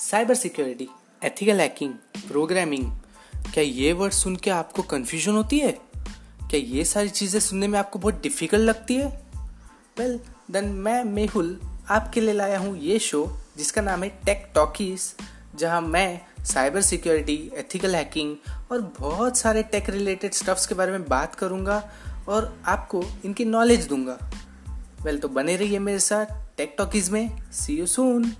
Cyber security ethical hacking programming. क्या ये word सुन के आपको कन्फ्यूज़न होती है? क्या ये सारी चीज़ें सुनने में आपको बहुत डिफ़िकल्ट लगती है? वेल देन मैं मेहुल आपके लिए लाया हूँ ये शो जिसका नाम है टेक टॉकीज जहाँ मैं साइबर सिक्योरिटी एथिकल हैकिंग और बहुत सारे टेक रिलेटेड स्टफ्स के बारे में बात करूँगा और आपको इनकी नॉलेज दूँगा। वेल well, तो बने रहिए मेरे साथ टेक टॉकीज में। सी यू सून